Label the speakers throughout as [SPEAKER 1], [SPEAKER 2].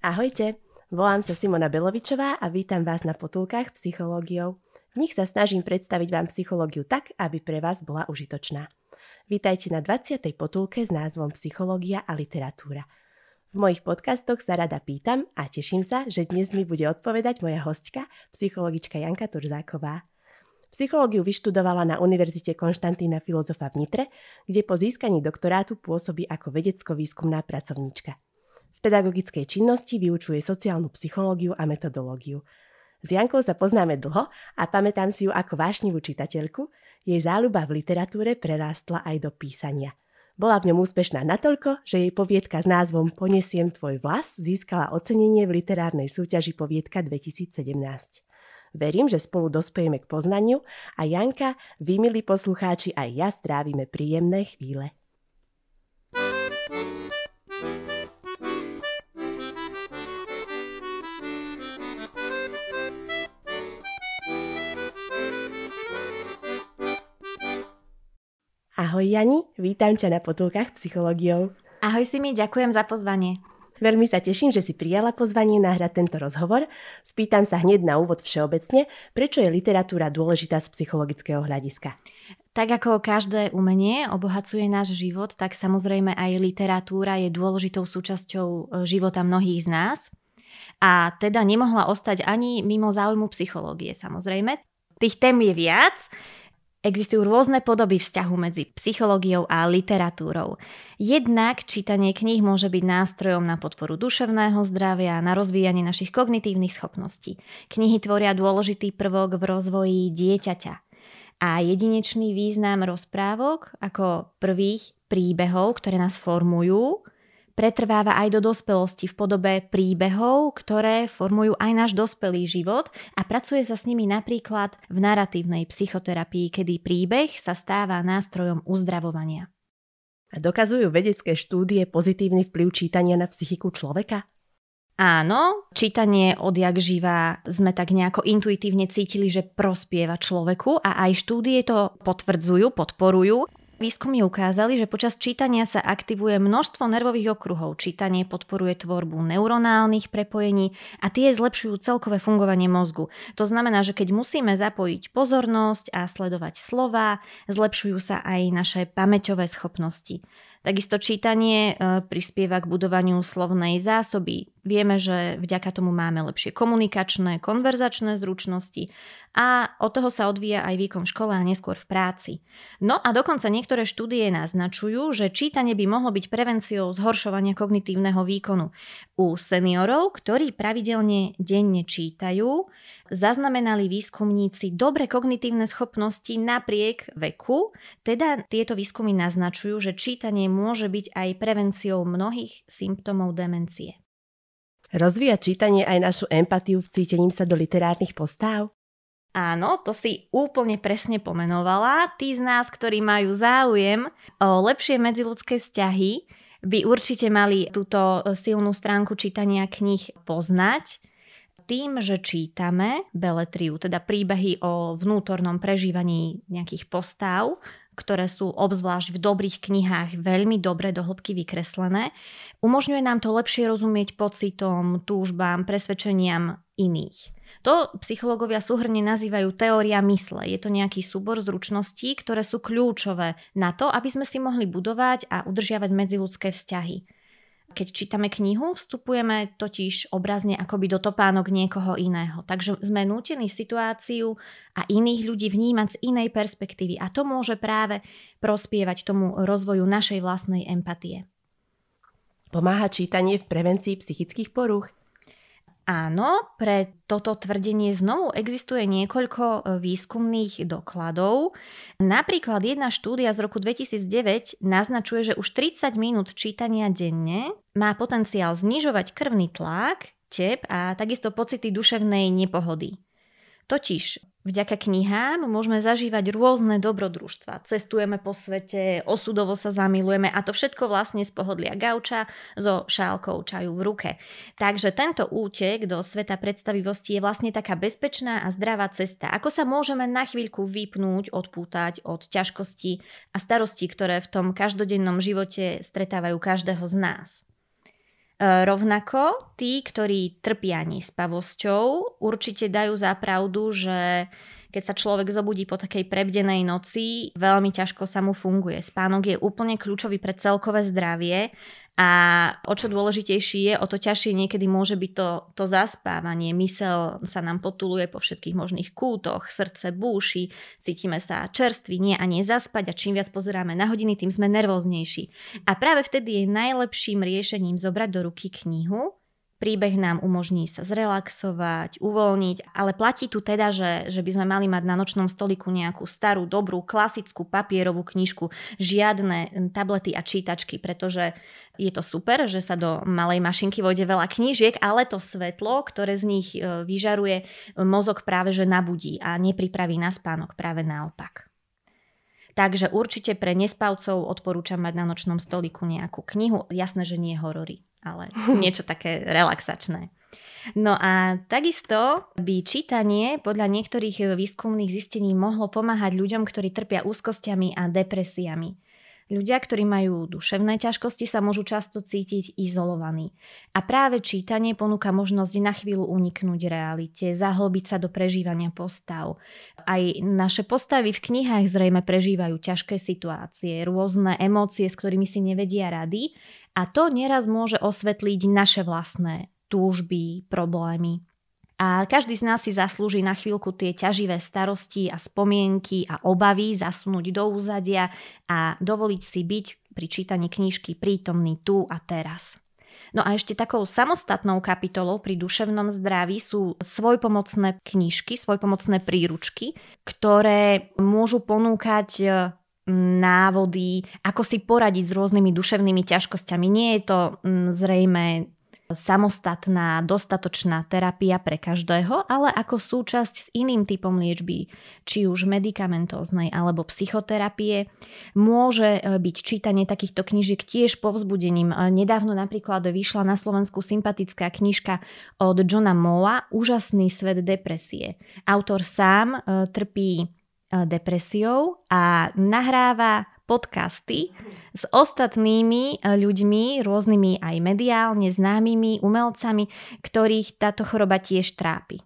[SPEAKER 1] Ahojte, volám sa Simona Belovičová a vítam vás na potulkách psychológiou. V nich sa snažím predstaviť vám psychológiu tak, aby pre vás bola užitočná. Vítajte na 20. potulke s názvom Psychológia a literatúra. V mojich podcastoch sa rada pýtam a teším sa, že dnes mi bude odpovedať moja hostka, psychologička Janka Turzáková. Psychológiu vyštudovala na Univerzite Konštantína Filozofa v Nitre, kde po získaní doktorátu pôsobí ako vedecko-výskumná pracovníčka. V pedagogickej činnosti vyučuje sociálnu psychológiu a metodológiu. S Jankou sa poznáme dlho a pamätám si ju ako vášnivú čitateľku, jej záľuba v literatúre prerástla aj do písania. Bola v ňom úspešná natoľko, že jej poviedka s názvom Ponesiem tvoj vlas získala ocenenie v literárnej súťaži Poviedka 2017. Verím, že spolu dospejeme k poznaniu a Janka, vy milí poslucháči, aj ja strávime príjemné chvíle. Ahoj Jani, vítam ťa na potulkách psychológiou.
[SPEAKER 2] Ahoj si mi, ďakujem za pozvanie.
[SPEAKER 1] Veľmi sa teším, že si prijala pozvanie nahrať tento rozhovor. Spýtam sa hneď na úvod všeobecne, prečo je literatúra dôležitá z psychologického hľadiska.
[SPEAKER 2] Tak ako každé umenie obohacuje náš život, tak samozrejme aj literatúra je dôležitou súčasťou e, života mnohých z nás. A teda nemohla ostať ani mimo záujmu psychológie samozrejme. Tých tém je viac, Existujú rôzne podoby vzťahu medzi psychológiou a literatúrou. Jednak čítanie kníh môže byť nástrojom na podporu duševného zdravia a na rozvíjanie našich kognitívnych schopností. Knihy tvoria dôležitý prvok v rozvoji dieťaťa. A jedinečný význam rozprávok ako prvých príbehov, ktoré nás formujú, pretrváva aj do dospelosti v podobe príbehov, ktoré formujú aj náš dospelý život a pracuje sa s nimi napríklad v narratívnej psychoterapii, kedy príbeh sa stáva nástrojom uzdravovania.
[SPEAKER 1] A dokazujú vedecké štúdie pozitívny vplyv čítania na psychiku človeka?
[SPEAKER 2] Áno, čítanie odjak živa sme tak nejako intuitívne cítili, že prospieva človeku a aj štúdie to potvrdzujú, podporujú. Výskumy ukázali, že počas čítania sa aktivuje množstvo nervových okruhov. Čítanie podporuje tvorbu neuronálnych prepojení a tie zlepšujú celkové fungovanie mozgu. To znamená, že keď musíme zapojiť pozornosť a sledovať slova, zlepšujú sa aj naše pamäťové schopnosti. Takisto čítanie e, prispieva k budovaniu slovnej zásoby. Vieme, že vďaka tomu máme lepšie komunikačné, konverzačné zručnosti a od toho sa odvíja aj výkon v škole a neskôr v práci. No a dokonca niektoré štúdie naznačujú, že čítanie by mohlo byť prevenciou zhoršovania kognitívneho výkonu. U seniorov, ktorí pravidelne denne čítajú, zaznamenali výskumníci dobre kognitívne schopnosti napriek veku, teda tieto výskumy naznačujú, že čítanie môže byť aj prevenciou mnohých symptómov demencie.
[SPEAKER 1] Rozvíja čítanie aj našu empatiu vcítením sa do literárnych postáv?
[SPEAKER 2] Áno, to si úplne presne pomenovala. Tí z nás, ktorí majú záujem o lepšie medziludské vzťahy, by určite mali túto silnú stránku čítania kníh poznať tým, že čítame beletriu, teda príbehy o vnútornom prežívaní nejakých postav, ktoré sú obzvlášť v dobrých knihách veľmi dobre do hĺbky vykreslené, umožňuje nám to lepšie rozumieť pocitom, túžbám, presvedčeniam iných. To psychológovia súhrne nazývajú teória mysle. Je to nejaký súbor zručností, ktoré sú kľúčové na to, aby sme si mohli budovať a udržiavať medziludské vzťahy. Keď čítame knihu, vstupujeme totiž obrazne akoby do topánok niekoho iného. Takže sme nútení situáciu a iných ľudí vnímať z inej perspektívy a to môže práve prospievať tomu rozvoju našej vlastnej empatie.
[SPEAKER 1] Pomáha čítanie v prevencii psychických porúch?
[SPEAKER 2] Áno, pre toto tvrdenie znovu existuje niekoľko e, výskumných dokladov. Napríklad jedna štúdia z roku 2009 naznačuje, že už 30 minút čítania denne má potenciál znižovať krvný tlak, tep a takisto pocity duševnej nepohody. Totiž Vďaka knihám môžeme zažívať rôzne dobrodružstva. Cestujeme po svete, osudovo sa zamilujeme a to všetko vlastne z pohodlia gauča so šálkou čaju v ruke. Takže tento útek do sveta predstavivosti je vlastne taká bezpečná a zdravá cesta. Ako sa môžeme na chvíľku vypnúť, odpútať od ťažkostí a starostí, ktoré v tom každodennom živote stretávajú každého z nás. Rovnako tí, ktorí trpia nespavosťou, určite dajú za pravdu, že keď sa človek zobudí po takej prebdenej noci, veľmi ťažko sa mu funguje. Spánok je úplne kľúčový pre celkové zdravie a o čo dôležitejší je, o to ťažšie niekedy môže byť to, to zaspávanie. Mysel sa nám potuluje po všetkých možných kútoch, srdce búši, cítime sa čerství, nie a nie zaspať a čím viac pozeráme na hodiny, tým sme nervóznejší. A práve vtedy je najlepším riešením zobrať do ruky knihu, príbeh nám umožní sa zrelaxovať, uvoľniť, ale platí tu teda, že, že by sme mali mať na nočnom stoliku nejakú starú, dobrú, klasickú papierovú knižku, žiadne tablety a čítačky, pretože je to super, že sa do malej mašinky vojde veľa knížiek, ale to svetlo, ktoré z nich e, vyžaruje, mozog práve že nabudí a nepripraví na spánok, práve naopak. Takže určite pre nespavcov odporúčam mať na nočnom stoliku nejakú knihu. Jasné, že nie horory ale niečo také relaxačné. No a takisto by čítanie podľa niektorých výskumných zistení mohlo pomáhať ľuďom, ktorí trpia úzkosťami a depresiami. Ľudia, ktorí majú duševné ťažkosti, sa môžu často cítiť izolovaní. A práve čítanie ponúka možnosť na chvíľu uniknúť realite, zahlbiť sa do prežívania postav. Aj naše postavy v knihách zrejme prežívajú ťažké situácie, rôzne emócie, s ktorými si nevedia rady a to nieraz môže osvetliť naše vlastné túžby, problémy. A každý z nás si zaslúži na chvíľku tie ťaživé starosti a spomienky a obavy zasunúť do úzadia a dovoliť si byť pri čítaní knížky prítomný tu a teraz. No a ešte takou samostatnou kapitolou pri duševnom zdraví sú svojpomocné knižky, svojpomocné príručky, ktoré môžu ponúkať e, návody, ako si poradiť s rôznymi duševnými ťažkosťami. Nie je to zrejme samostatná, dostatočná terapia pre každého, ale ako súčasť s iným typom liečby, či už medikamentóznej alebo psychoterapie, môže e, byť čítanie takýchto knížiek tiež povzbudením. E, nedávno napríklad vyšla na Slovensku sympatická knižka od Johna Moa Úžasný svet depresie. Autor sám e, trpí depresiou a nahráva podcasty s ostatnými eh, ľuďmi, rôznymi aj mediálne známymi umelcami, ktorých táto choroba tiež trápi.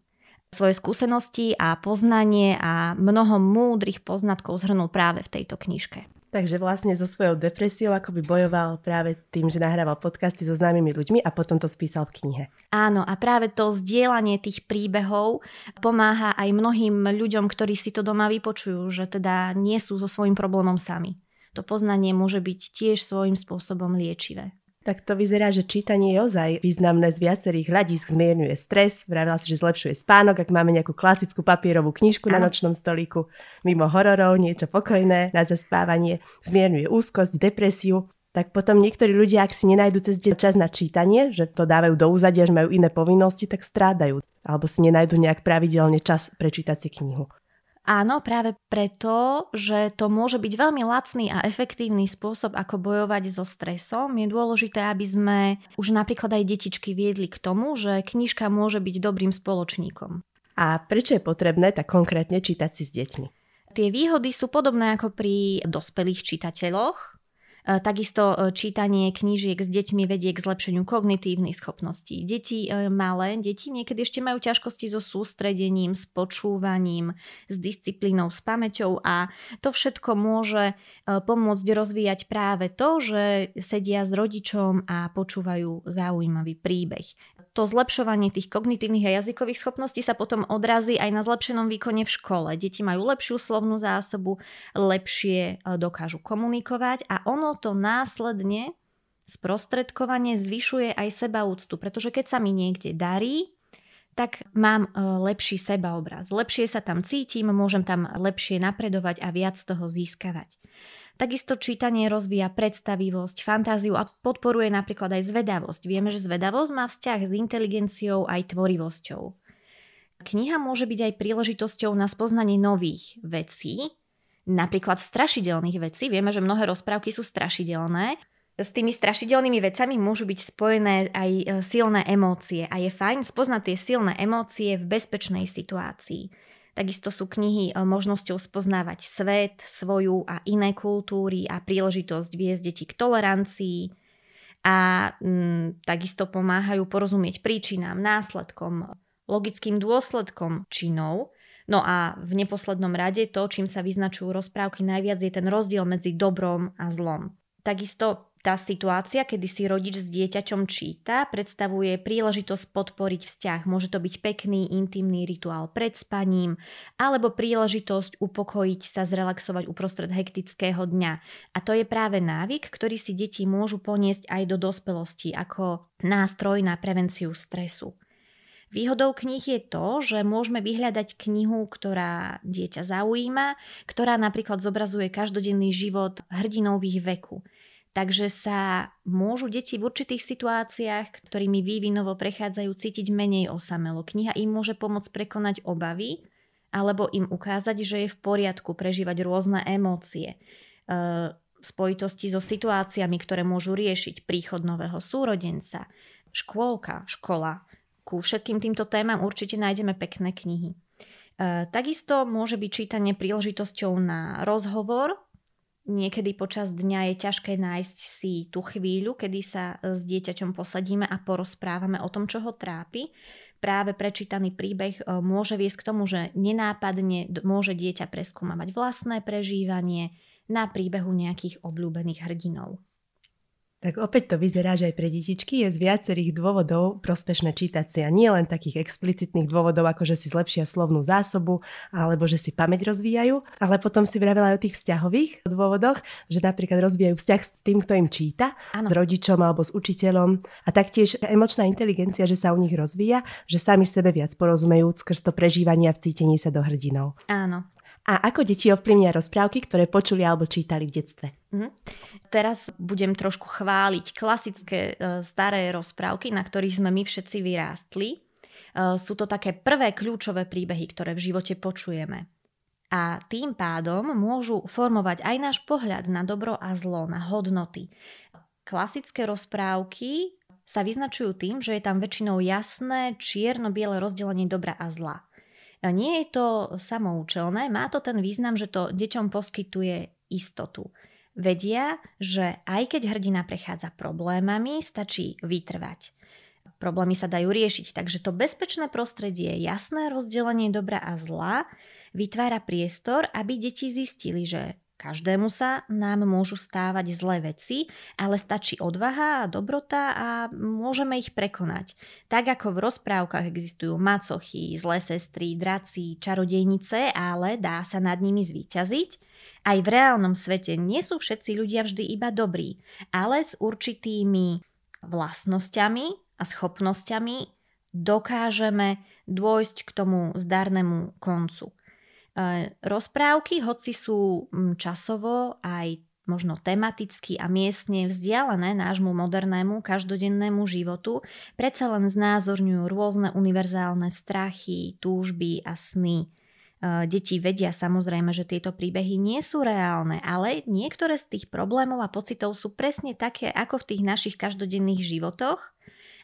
[SPEAKER 2] Svoje skúsenosti a poznanie a mnoho múdrych poznatkov zhrnul práve v tejto knižke.
[SPEAKER 1] Takže vlastne so svojou depresiou akoby bojoval práve tým, že nahrával podcasty so známymi ľuďmi a potom to spísal v knihe.
[SPEAKER 2] Áno, a práve to zdieľanie tých príbehov pomáha aj mnohým ľuďom, ktorí si to doma vypočujú, že teda nie sú so svojím problémom sami to poznanie môže byť tiež svojím spôsobom liečivé.
[SPEAKER 1] Tak to vyzerá, že čítanie je ozaj významné z viacerých hľadisk, zmierňuje stres, vravila si, že zlepšuje spánok, ak máme nejakú klasickú papierovú knižku na nočnom stolíku, mimo hororov, niečo pokojné na zaspávanie, zmierňuje úzkosť, depresiu, tak potom niektorí ľudia, ak si nenajdu cez deň čas na čítanie, že to dávajú do úzadia, že majú iné povinnosti, tak strádajú. Alebo si nenajdu nejak pravidelne čas prečítať si knihu.
[SPEAKER 2] Áno, práve preto, že to môže byť veľmi lacný a efektívny spôsob, ako bojovať so stresom. Je dôležité, aby sme už napríklad aj detičky viedli k tomu, že knižka môže byť dobrým spoločníkom.
[SPEAKER 1] A prečo je potrebné tak konkrétne čítať si s deťmi?
[SPEAKER 2] Tie výhody sú podobné ako pri dospelých čitateľoch, takisto e, čítanie knížiek s deťmi vedie k zlepšeniu kognitívnych schopností. Deti e, malé, deti niekedy ešte majú ťažkosti so sústredením, s počúvaním, s disciplínou, s pamäťou a to všetko môže pomôcť rozvíjať práve to, že sedia s rodičom a počúvajú zaujímavý príbeh to zlepšovanie tých kognitívnych a jazykových schopností sa potom odrazí aj na zlepšenom výkone v škole. Deti majú lepšiu slovnú zásobu, lepšie e, dokážu komunikovať a ono to následne sprostredkovanie zvyšuje aj sebaúctu, pretože keď sa mi niekde darí, tak mám e, lepší sebaobraz. Lepšie sa tam cítim, môžem tam lepšie napredovať a viac toho získavať. Takisto čítanie rozvíja predstavivosť, fantáziu a podporuje napríklad aj zvedavosť. Vieme, že zvedavosť má vzťah s inteligenciou aj tvorivosťou. Kniha môže byť aj príležitosťou na spoznanie nových vecí, napríklad strašidelných vecí. Vieme, že mnohé rozprávky sú strašidelné. S tými strašidelnými vecami môžu byť spojené aj e, silné emócie a je fajn spoznať tie silné emócie v bezpečnej situácii. Takisto sú knihy e, možnosťou spoznávať svet, svoju a iné kultúry a príležitosť viesť deti k tolerancii. a mm, takisto pomáhajú porozumieť príčinám, následkom, logickým dôsledkom činov. No a v neposlednom rade to, čím sa vyznačujú rozprávky najviac, je ten rozdiel medzi dobrom a zlom. Takisto tá situácia, kedy si rodič s dieťaťom číta, predstavuje príležitosť podporiť vzťah. Môže to byť pekný, intimný rituál pred spaním, alebo príležitosť upokojiť sa, zrelaxovať uprostred hektického dňa. A to je práve návyk, ktorý si deti môžu poniesť aj do dospelosti ako nástroj na prevenciu stresu. Výhodou kníh je to, že môžeme vyhľadať knihu, ktorá dieťa zaujíma, ktorá napríklad zobrazuje každodenný život hrdinových veku Takže sa môžu deti v určitých situáciách, ktorými vývinovo prechádzajú, cítiť menej osamelo. Kniha im môže pomôcť prekonať obavy alebo im ukázať, že je v poriadku prežívať rôzne emócie. E, v spojitosti so situáciami, ktoré môžu riešiť príchod nového súrodenca, škôlka, škola. Ku všetkým týmto témam určite nájdeme pekné knihy. E, takisto môže byť čítanie príležitosťou na rozhovor Niekedy počas dňa je ťažké nájsť si tú chvíľu, kedy sa s dieťaťom posadíme a porozprávame o tom, čo ho trápi. Práve prečítaný príbeh e, môže viesť k tomu, že nenápadne môže dieťa preskúmavať vlastné prežívanie na príbehu nejakých obľúbených hrdinov.
[SPEAKER 1] Tak opäť to vyzerá, že aj pre detičky je z viacerých dôvodov prospešné čítať si a nie len takých explicitných dôvodov, ako že si zlepšia slovnú zásobu alebo že si pamäť rozvíjajú, ale potom si vravela aj o tých vzťahových dôvodoch, že napríklad rozvíjajú vzťah s tým, kto im číta, ano. s rodičom alebo s učiteľom a taktiež emočná inteligencia, že sa u nich rozvíja, že sami sebe viac porozumejú skrz to prežívanie a vcítenie sa do hrdinov.
[SPEAKER 2] Áno,
[SPEAKER 1] a ako deti ovplyvnia rozprávky, ktoré počuli alebo čítali v detstve? Mm.
[SPEAKER 2] Teraz budem trošku chváliť klasické e, staré rozprávky, na ktorých sme my všetci vyrástli. E, sú to také prvé kľúčové príbehy, ktoré v živote počujeme. A tým pádom môžu formovať aj náš pohľad na dobro a zlo, na hodnoty. Klasické rozprávky sa vyznačujú tým, že je tam väčšinou jasné čierno-biele rozdelenie dobra a zla. Nie je to samoučelné, má to ten význam, že to deťom poskytuje istotu. Vedia, že aj keď hrdina prechádza problémami, stačí vytrvať. Problémy sa dajú riešiť, takže to bezpečné prostredie, jasné rozdelenie dobra a zla vytvára priestor, aby deti zistili, že Každému sa nám môžu stávať zlé veci, ale stačí odvaha a dobrota a môžeme ich prekonať. Tak ako v rozprávkach existujú macochy, zlé sestry, draci, čarodejnice, ale dá sa nad nimi zvíťaziť, aj v reálnom svete nie sú všetci ľudia vždy iba dobrí, ale s určitými vlastnosťami a schopnosťami dokážeme dôjsť k tomu zdarnému koncu. E, rozprávky, hoci sú mm, časovo aj možno tematicky a miestne vzdialené nášmu modernému každodennému životu, predsa len znázorňujú rôzne univerzálne strachy, túžby a sny. E, deti vedia samozrejme, že tieto príbehy nie sú reálne, ale niektoré z tých problémov a pocitov sú presne také ako v tých našich každodenných životoch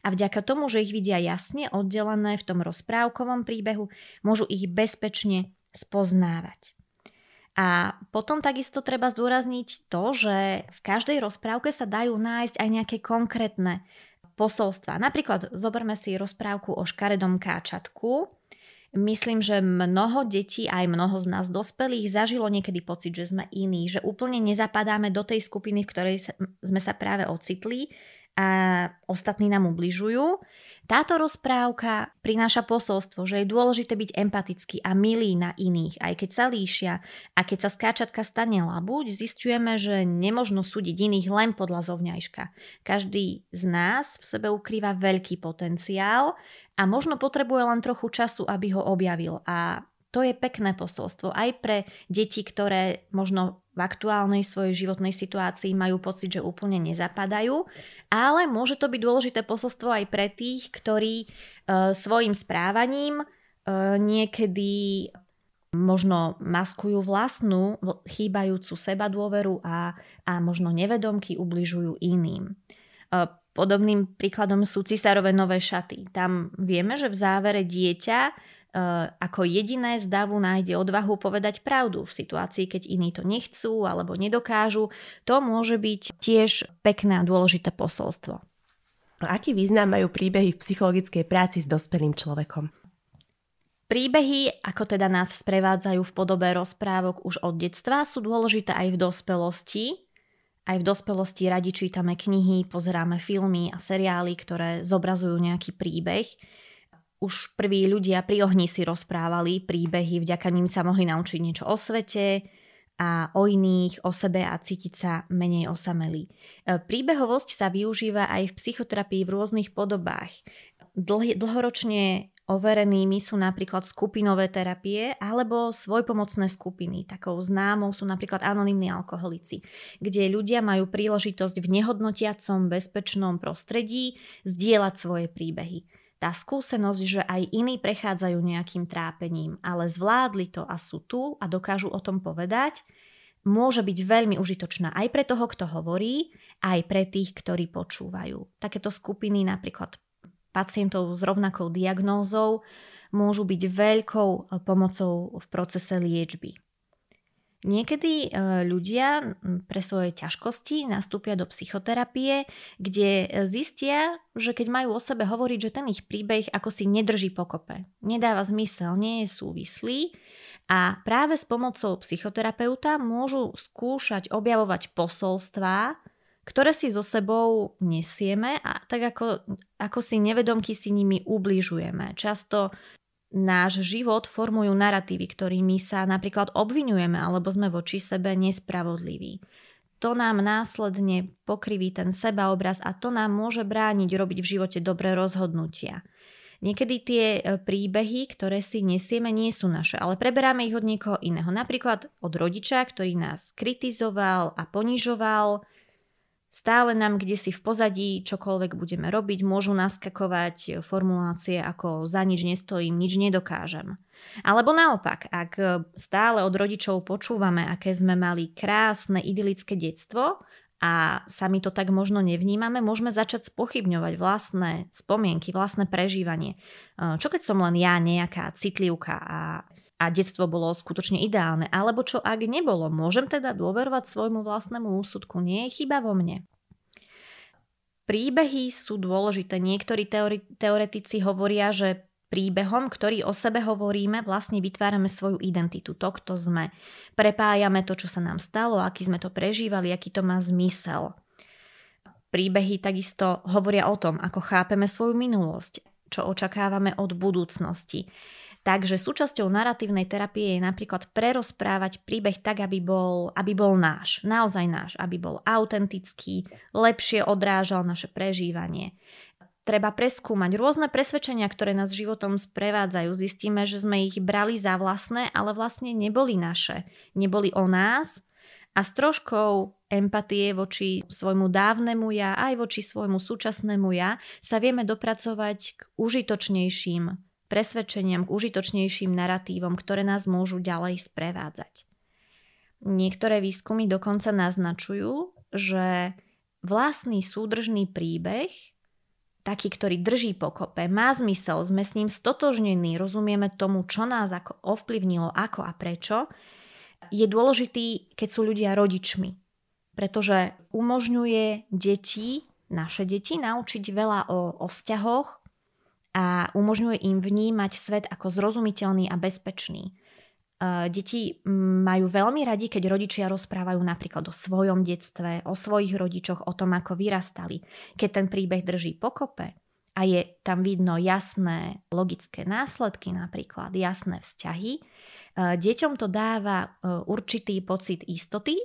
[SPEAKER 2] a vďaka tomu, že ich vidia jasne oddelené v tom rozprávkovom príbehu, môžu ich bezpečne spoznávať. A potom takisto treba zdôrazniť to, že v každej rozprávke sa dajú nájsť aj nejaké konkrétne posolstva. Napríklad zoberme si rozprávku o škaredom káčatku. Myslím, že mnoho detí, aj mnoho z nás dospelých zažilo niekedy pocit, že sme iní, že úplne nezapadáme do tej skupiny, v ktorej sme sa práve ocitli a ostatní nám ubližujú. Táto rozprávka prináša posolstvo, že je dôležité byť empatický a milý na iných, aj keď sa líšia. A keď sa skáčatka stane labuť, zistujeme, že nemožno súdiť iných len podľa zovňajška. Každý z nás v sebe ukrýva veľký potenciál a možno potrebuje len trochu času, aby ho objavil. A to je pekné posolstvo aj pre deti, ktoré možno v aktuálnej svojej životnej situácii majú pocit, že úplne nezapadajú, ale môže to byť dôležité posolstvo aj pre tých, ktorí e, svojim správaním e, niekedy možno maskujú vlastnú chýbajúcu seba dôveru a, a možno nevedomky ubližujú iným. E, Podobným príkladom sú cisárové nové šaty. Tam vieme, že v závere dieťa ako jediné z davu nájde odvahu povedať pravdu v situácii, keď iní to nechcú alebo nedokážu. To môže byť tiež pekné a dôležité posolstvo.
[SPEAKER 1] Aký význam majú príbehy v psychologickej práci s dospelým človekom?
[SPEAKER 2] Príbehy, ako teda nás sprevádzajú v podobe rozprávok už od detstva, sú dôležité aj v dospelosti. Aj v dospelosti radi čítame knihy, pozeráme filmy a seriály, ktoré zobrazujú nejaký príbeh. Už prví ľudia pri ohni si rozprávali príbehy, vďaka ním sa mohli naučiť niečo o svete a o iných, o sebe a cítiť sa menej osamelí. E, príbehovosť sa využíva aj v psychoterapii v rôznych podobách. Dlh- dlhoročne Overenými sú napríklad skupinové terapie alebo svojpomocné skupiny. Takou známou sú napríklad anonimní alkoholici, kde ľudia majú príležitosť v nehodnotiacom bezpečnom prostredí zdieľať svoje príbehy. Tá skúsenosť, že aj iní prechádzajú nejakým trápením, ale zvládli to a sú tu a dokážu o tom povedať, môže byť veľmi užitočná aj pre toho, kto hovorí, aj pre tých, ktorí počúvajú. Takéto skupiny napríklad pacientov s rovnakou diagnózou môžu byť veľkou pomocou v procese liečby. Niekedy e, ľudia pre svoje ťažkosti nastúpia do psychoterapie, kde e, zistia, že keď majú o sebe hovoriť, že ten ich príbeh ako si nedrží pokope, nedáva zmysel, nie je súvislý a práve s pomocou psychoterapeuta môžu skúšať objavovať posolstvá, ktoré si so sebou nesieme a tak ako, ako si nevedomky si nimi ubližujeme. Často náš život formujú narratívy, ktorými sa napríklad obvinujeme alebo sme voči sebe nespravodliví. To nám následne pokriví ten sebaobraz a to nám môže brániť robiť v živote dobré rozhodnutia. Niekedy tie e, príbehy, ktoré si nesieme, nie sú naše, ale preberáme ich od niekoho iného. Napríklad od rodiča, ktorý nás kritizoval a ponižoval, Stále nám kde si v pozadí, čokoľvek budeme robiť, môžu naskakovať formulácie ako za nič nestojím, nič nedokážem. Alebo naopak, ak stále od rodičov počúvame, aké sme mali krásne, idylické detstvo a sami to tak možno nevnímame, môžeme začať spochybňovať vlastné spomienky, vlastné prežívanie. Čo keď som len ja nejaká citlivka a a detstvo bolo skutočne ideálne. Alebo čo ak nebolo? Môžem teda dôverovať svojmu vlastnému úsudku? Nie je chyba vo mne. Príbehy sú dôležité. Niektorí teori- teoretici hovoria, že príbehom, ktorý o sebe hovoríme, vlastne vytvárame svoju identitu, to, kto sme. Prepájame to, čo sa nám stalo, aký sme to prežívali, aký to má zmysel. Príbehy takisto hovoria o tom, ako chápeme svoju minulosť, čo očakávame od budúcnosti. Takže súčasťou narratívnej terapie je napríklad prerozprávať príbeh tak, aby bol, aby bol náš, naozaj náš, aby bol autentický, lepšie odrážal naše prežívanie. Treba preskúmať rôzne presvedčenia, ktoré nás životom sprevádzajú. Zistíme, že sme ich brali za vlastné, ale vlastne neboli naše. Neboli o nás, a s troškou empatie voči svojmu dávnemu ja, aj voči svojmu súčasnému ja, sa vieme dopracovať k užitočnejším presvedčeniam, k užitočnejším narratívom, ktoré nás môžu ďalej sprevádzať. Niektoré výskumy dokonca naznačujú, že vlastný súdržný príbeh, taký, ktorý drží pokope, má zmysel, sme s ním stotožnení, rozumieme tomu, čo nás ako ovplyvnilo, ako a prečo, je dôležitý, keď sú ľudia rodičmi. Pretože umožňuje deti, naše deti, naučiť veľa o, o vzťahoch, a umožňuje im vnímať svet ako zrozumiteľný a bezpečný. Deti majú veľmi radi, keď rodičia rozprávajú napríklad o svojom detstve, o svojich rodičoch, o tom, ako vyrastali. Keď ten príbeh drží pokope a je tam vidno jasné logické následky, napríklad jasné vzťahy, deťom to dáva e, určitý pocit istoty,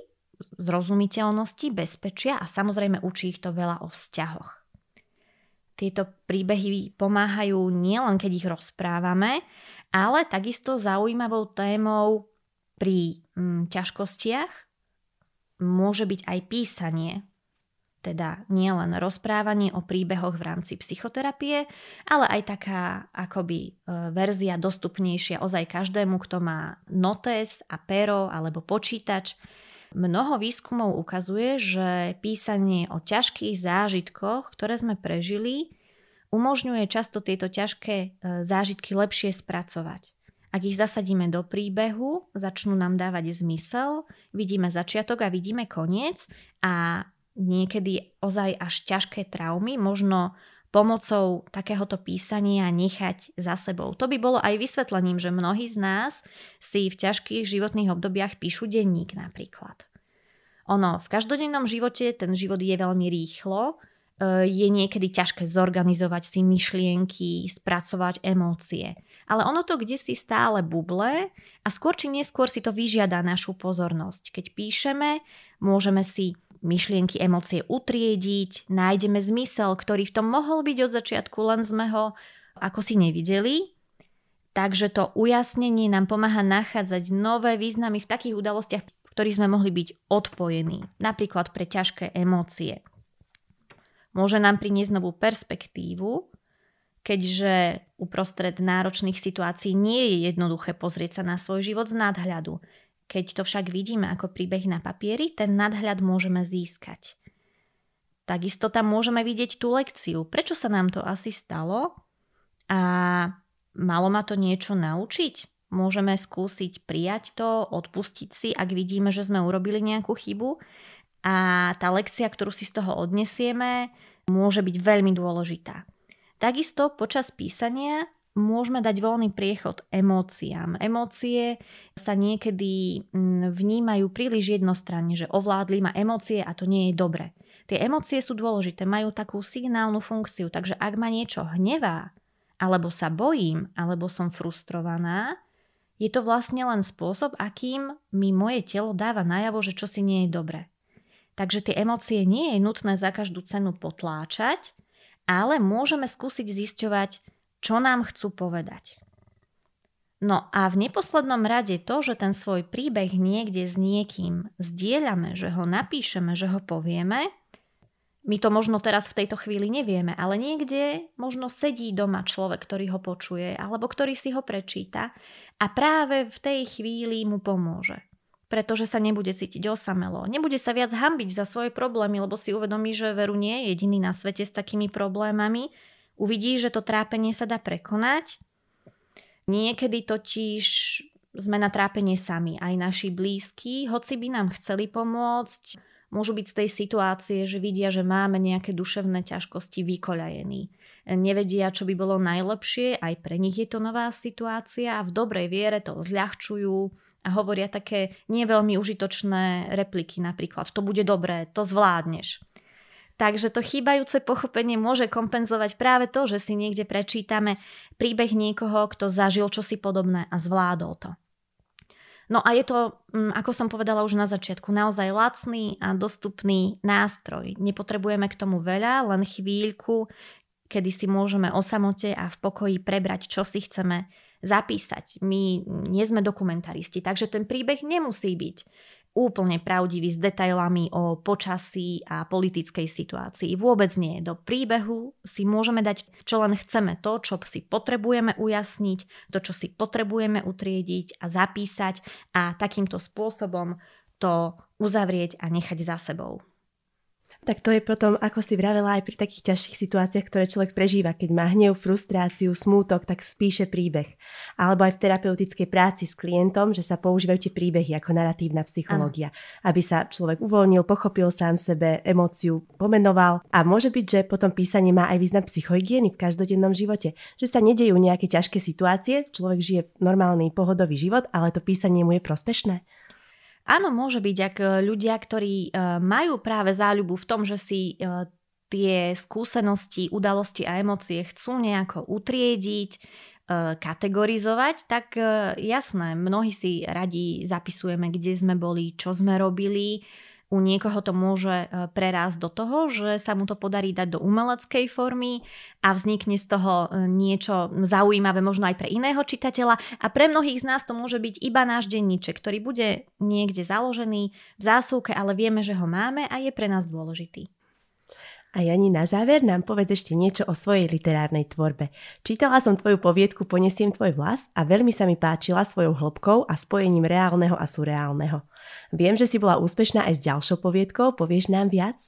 [SPEAKER 2] zrozumiteľnosti, bezpečia a samozrejme učí ich to veľa o vzťahoch tieto príbehy pomáhajú nielen keď ich rozprávame, ale takisto zaujímavou témou pri mm, ťažkostiach môže byť aj písanie. Teda nielen rozprávanie o príbehoch v rámci psychoterapie, ale aj taká akoby e, verzia dostupnejšia ozaj každému, kto má notes a pero alebo počítač, Mnoho výskumov ukazuje, že písanie o ťažkých zážitkoch, ktoré sme prežili, umožňuje často tieto ťažké e, zážitky lepšie spracovať. Ak ich zasadíme do príbehu, začnú nám dávať zmysel, vidíme začiatok a vidíme koniec a niekedy ozaj až ťažké traumy možno pomocou takéhoto písania nechať za sebou. To by bolo aj vysvetlením, že mnohí z nás si v ťažkých životných obdobiach píšu denník napríklad. Ono, v každodennom živote ten život je veľmi rýchlo, e, je niekedy ťažké zorganizovať si myšlienky, spracovať emócie. Ale ono to kde si stále buble a skôr či neskôr si to vyžiada našu pozornosť. Keď píšeme, môžeme si myšlienky, emócie utriediť, nájdeme zmysel, ktorý v tom mohol byť od začiatku, len sme ho ako si nevideli. Takže to ujasnenie nám pomáha nachádzať nové významy v takých udalostiach, v ktorých sme mohli byť odpojení, napríklad pre ťažké emócie. Môže nám priniesť novú perspektívu, keďže uprostred náročných situácií nie je jednoduché pozrieť sa na svoj život z nadhľadu. Keď to však vidíme ako príbeh na papieri, ten nadhľad môžeme získať. Takisto tam môžeme vidieť tú lekciu. Prečo sa nám to asi stalo? A malo ma to niečo naučiť? Môžeme skúsiť prijať to, odpustiť si, ak vidíme, že sme urobili nejakú chybu. A tá lekcia, ktorú si z toho odnesieme, môže byť veľmi dôležitá. Takisto počas písania môžeme dať voľný priechod emóciám. Emócie sa niekedy mm, vnímajú príliš jednostranne, že ovládli ma emócie a to nie je dobre. Tie emócie sú dôležité, majú takú signálnu funkciu, takže ak ma niečo hnevá, alebo sa bojím, alebo som frustrovaná, je to vlastne len spôsob, akým mi moje telo dáva najavo, že čosi nie je dobre. Takže tie emócie nie je nutné za každú cenu potláčať, ale môžeme skúsiť zisťovať, čo nám chcú povedať. No a v neposlednom rade to, že ten svoj príbeh niekde s niekým zdieľame, že ho napíšeme, že ho povieme, my to možno teraz v tejto chvíli nevieme, ale niekde možno sedí doma človek, ktorý ho počuje alebo ktorý si ho prečíta a práve v tej chvíli mu pomôže. Pretože sa nebude cítiť osamelo, nebude sa viac hambiť za svoje problémy, lebo si uvedomí, že veru nie je jediný na svete s takými problémami uvidí, že to trápenie sa dá prekonať. Niekedy totiž sme na trápenie sami, aj naši blízki, hoci by nám chceli pomôcť, môžu byť z tej situácie, že vidia, že máme nejaké duševné ťažkosti vykoľajení. Nevedia, čo by bolo najlepšie, aj pre nich je to nová situácia a v dobrej viere to zľahčujú a hovoria také nie veľmi užitočné repliky napríklad, to bude dobré, to zvládneš. Takže to chýbajúce pochopenie môže kompenzovať práve to, že si niekde prečítame príbeh niekoho, kto zažil čosi podobné a zvládol to. No a je to, mm, ako som povedala už na začiatku, naozaj lacný a dostupný nástroj. Nepotrebujeme k tomu veľa, len chvíľku, kedy si môžeme o samote a v pokoji prebrať, čo si chceme zapísať. My nie sme dokumentaristi, takže ten príbeh nemusí byť úplne pravdivý s detailami o počasí a politickej situácii. Vôbec nie. Do príbehu si môžeme dať, čo len chceme, to, čo si potrebujeme ujasniť, to, čo si potrebujeme utriediť a zapísať a takýmto spôsobom to uzavrieť a nechať za sebou.
[SPEAKER 1] Tak to je potom, ako si vravela, aj pri takých ťažších situáciách, ktoré človek prežíva, keď má hnev, frustráciu, smútok, tak spíše príbeh. Alebo aj v terapeutickej práci s klientom, že sa používajú tie príbehy ako naratívna psychológia, ano. aby sa človek uvoľnil, pochopil sám sebe, emóciu pomenoval. A môže byť, že potom písanie má aj význam psychohygieny v každodennom živote, že sa nedejú nejaké ťažké situácie, človek žije normálny pohodový život, ale to písanie mu je prospešné.
[SPEAKER 2] Áno, môže byť, ak e, ľudia, ktorí e, majú práve záľubu v tom, že si e, tie skúsenosti, udalosti a emócie chcú nejako utriediť, kategorizovať, tak jasné, mnohí si radi zapisujeme, kde sme boli, čo sme robili, u niekoho to môže e, prerásť do toho, že sa mu to podarí dať do umeleckej formy a vznikne z toho e, niečo zaujímavé možno aj pre iného čitateľa a pre mnohých z nás to môže byť iba náš denníček, ktorý bude niekde založený v zásuvke, ale vieme, že ho máme a je pre nás dôležitý.
[SPEAKER 1] A Jani, na záver nám povedz ešte niečo o svojej literárnej tvorbe. Čítala som tvoju poviedku Ponesiem tvoj vlas a veľmi sa mi páčila svojou hĺbkou a spojením reálneho a surreálneho. Viem, že si bola úspešná aj s ďalšou poviedkou, povieš nám viac?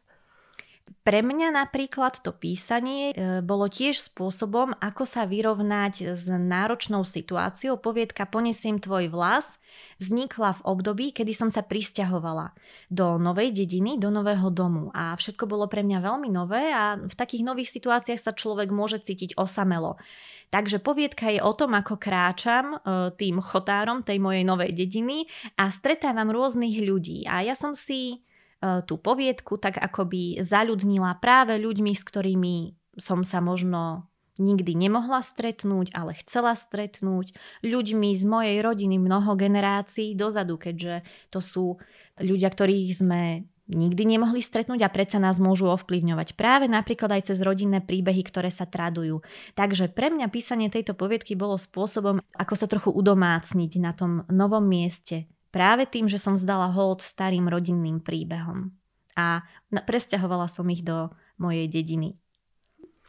[SPEAKER 2] Pre mňa napríklad to písanie e, bolo tiež spôsobom, ako sa vyrovnať s náročnou situáciou. Poviedka Ponesiem tvoj vlas vznikla v období, kedy som sa pristahovala do novej dediny, do nového domu a všetko bolo pre mňa veľmi nové a v takých nových situáciách sa človek môže cítiť osamelo. Takže poviedka je o tom, ako kráčam e, tým chotárom tej mojej novej dediny a stretávam rôznych ľudí. A ja som si tú poviedku tak akoby zaľudnila práve ľuďmi, s ktorými som sa možno nikdy nemohla stretnúť, ale chcela stretnúť, ľuďmi z mojej rodiny mnoho generácií dozadu, keďže to sú ľudia, ktorých sme nikdy nemohli stretnúť a predsa nás môžu ovplyvňovať. Práve napríklad aj cez rodinné príbehy, ktoré sa tradujú. Takže pre mňa písanie tejto poviedky bolo spôsobom, ako sa trochu udomácniť na tom novom mieste, Práve tým, že som vzdala hold starým rodinným príbehom. A presťahovala som ich do mojej dediny.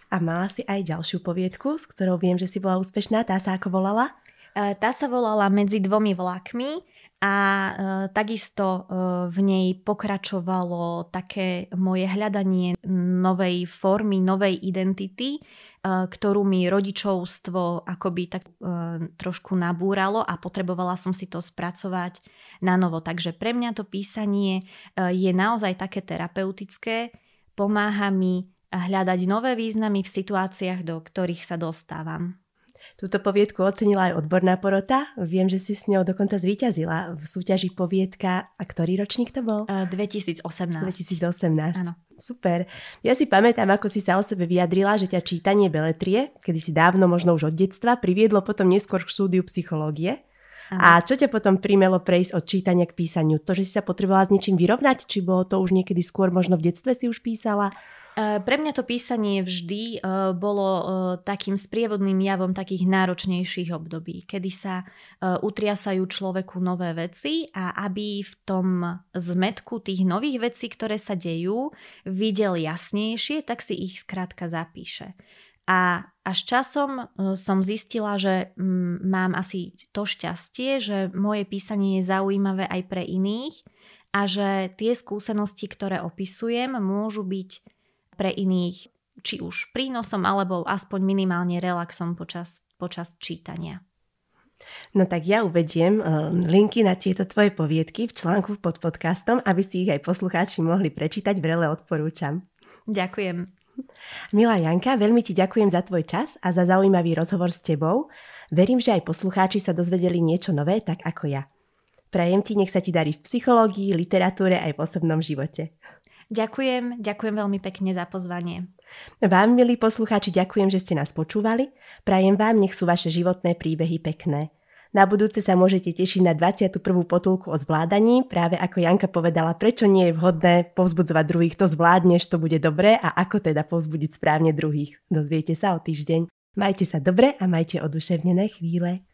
[SPEAKER 1] A mala si aj ďalšiu poviedku, s ktorou viem, že si bola úspešná. Tá sa ako volala?
[SPEAKER 2] E, tá sa volala Medzi dvomi vlakmi a e, takisto e, v nej pokračovalo také moje hľadanie novej formy, novej identity, ktorú mi rodičovstvo akoby tak trošku nabúralo a potrebovala som si to spracovať na novo. Takže pre mňa to písanie je naozaj také terapeutické, pomáha mi hľadať nové významy v situáciách, do ktorých sa dostávam.
[SPEAKER 1] Túto poviedku ocenila aj odborná porota. Viem, že si s ňou dokonca zvíťazila v súťaži poviedka. A ktorý ročník to bol?
[SPEAKER 2] 2018.
[SPEAKER 1] 2018. Áno. Super. Ja si pamätám, ako si sa o sebe vyjadrila, že ťa čítanie beletrie, kedy si dávno, možno už od detstva, priviedlo potom neskôr k štúdiu psychológie. Aha. A čo ťa potom primelo prejsť od čítania k písaniu? To, že si sa potrebovala s niečím vyrovnať? Či bolo to už niekedy skôr, možno v detstve si už písala?
[SPEAKER 2] E, pre mňa to písanie vždy e, bolo e, takým sprievodným javom takých náročnejších období, kedy sa utriasajú človeku nové veci a aby v tom zmetku tých nových vecí, ktoré sa dejú, videl jasnejšie, tak si ich skrátka zapíše. A až časom som zistila, že mm, mám asi to šťastie, že moje písanie je zaujímavé aj pre iných a že tie skúsenosti, ktoré opisujem, môžu byť pre iných či už prínosom alebo aspoň minimálne relaxom počas, počas čítania.
[SPEAKER 1] No tak ja uvediem uh, linky na tieto tvoje poviedky v článku pod podcastom, aby si ich aj poslucháči mohli prečítať, vrele odporúčam.
[SPEAKER 2] Ďakujem.
[SPEAKER 1] Milá Janka, veľmi ti ďakujem za tvoj čas a za zaujímavý rozhovor s tebou. Verím, že aj poslucháči sa dozvedeli niečo nové, tak ako ja. Prajem ti, nech sa ti darí v psychológii, literatúre aj v osobnom živote.
[SPEAKER 2] Ďakujem, ďakujem veľmi pekne za pozvanie.
[SPEAKER 1] Vám, milí poslucháči, ďakujem, že ste nás počúvali. Prajem vám, nech sú vaše životné príbehy pekné. Na budúce sa môžete tešiť na 21. potulku o zvládaní, práve ako Janka povedala, prečo nie je vhodné povzbudzovať druhých, to zvládneš, to bude dobré a ako teda povzbudiť správne druhých. Dozviete sa o týždeň. Majte sa dobre a majte oduševnené chvíle.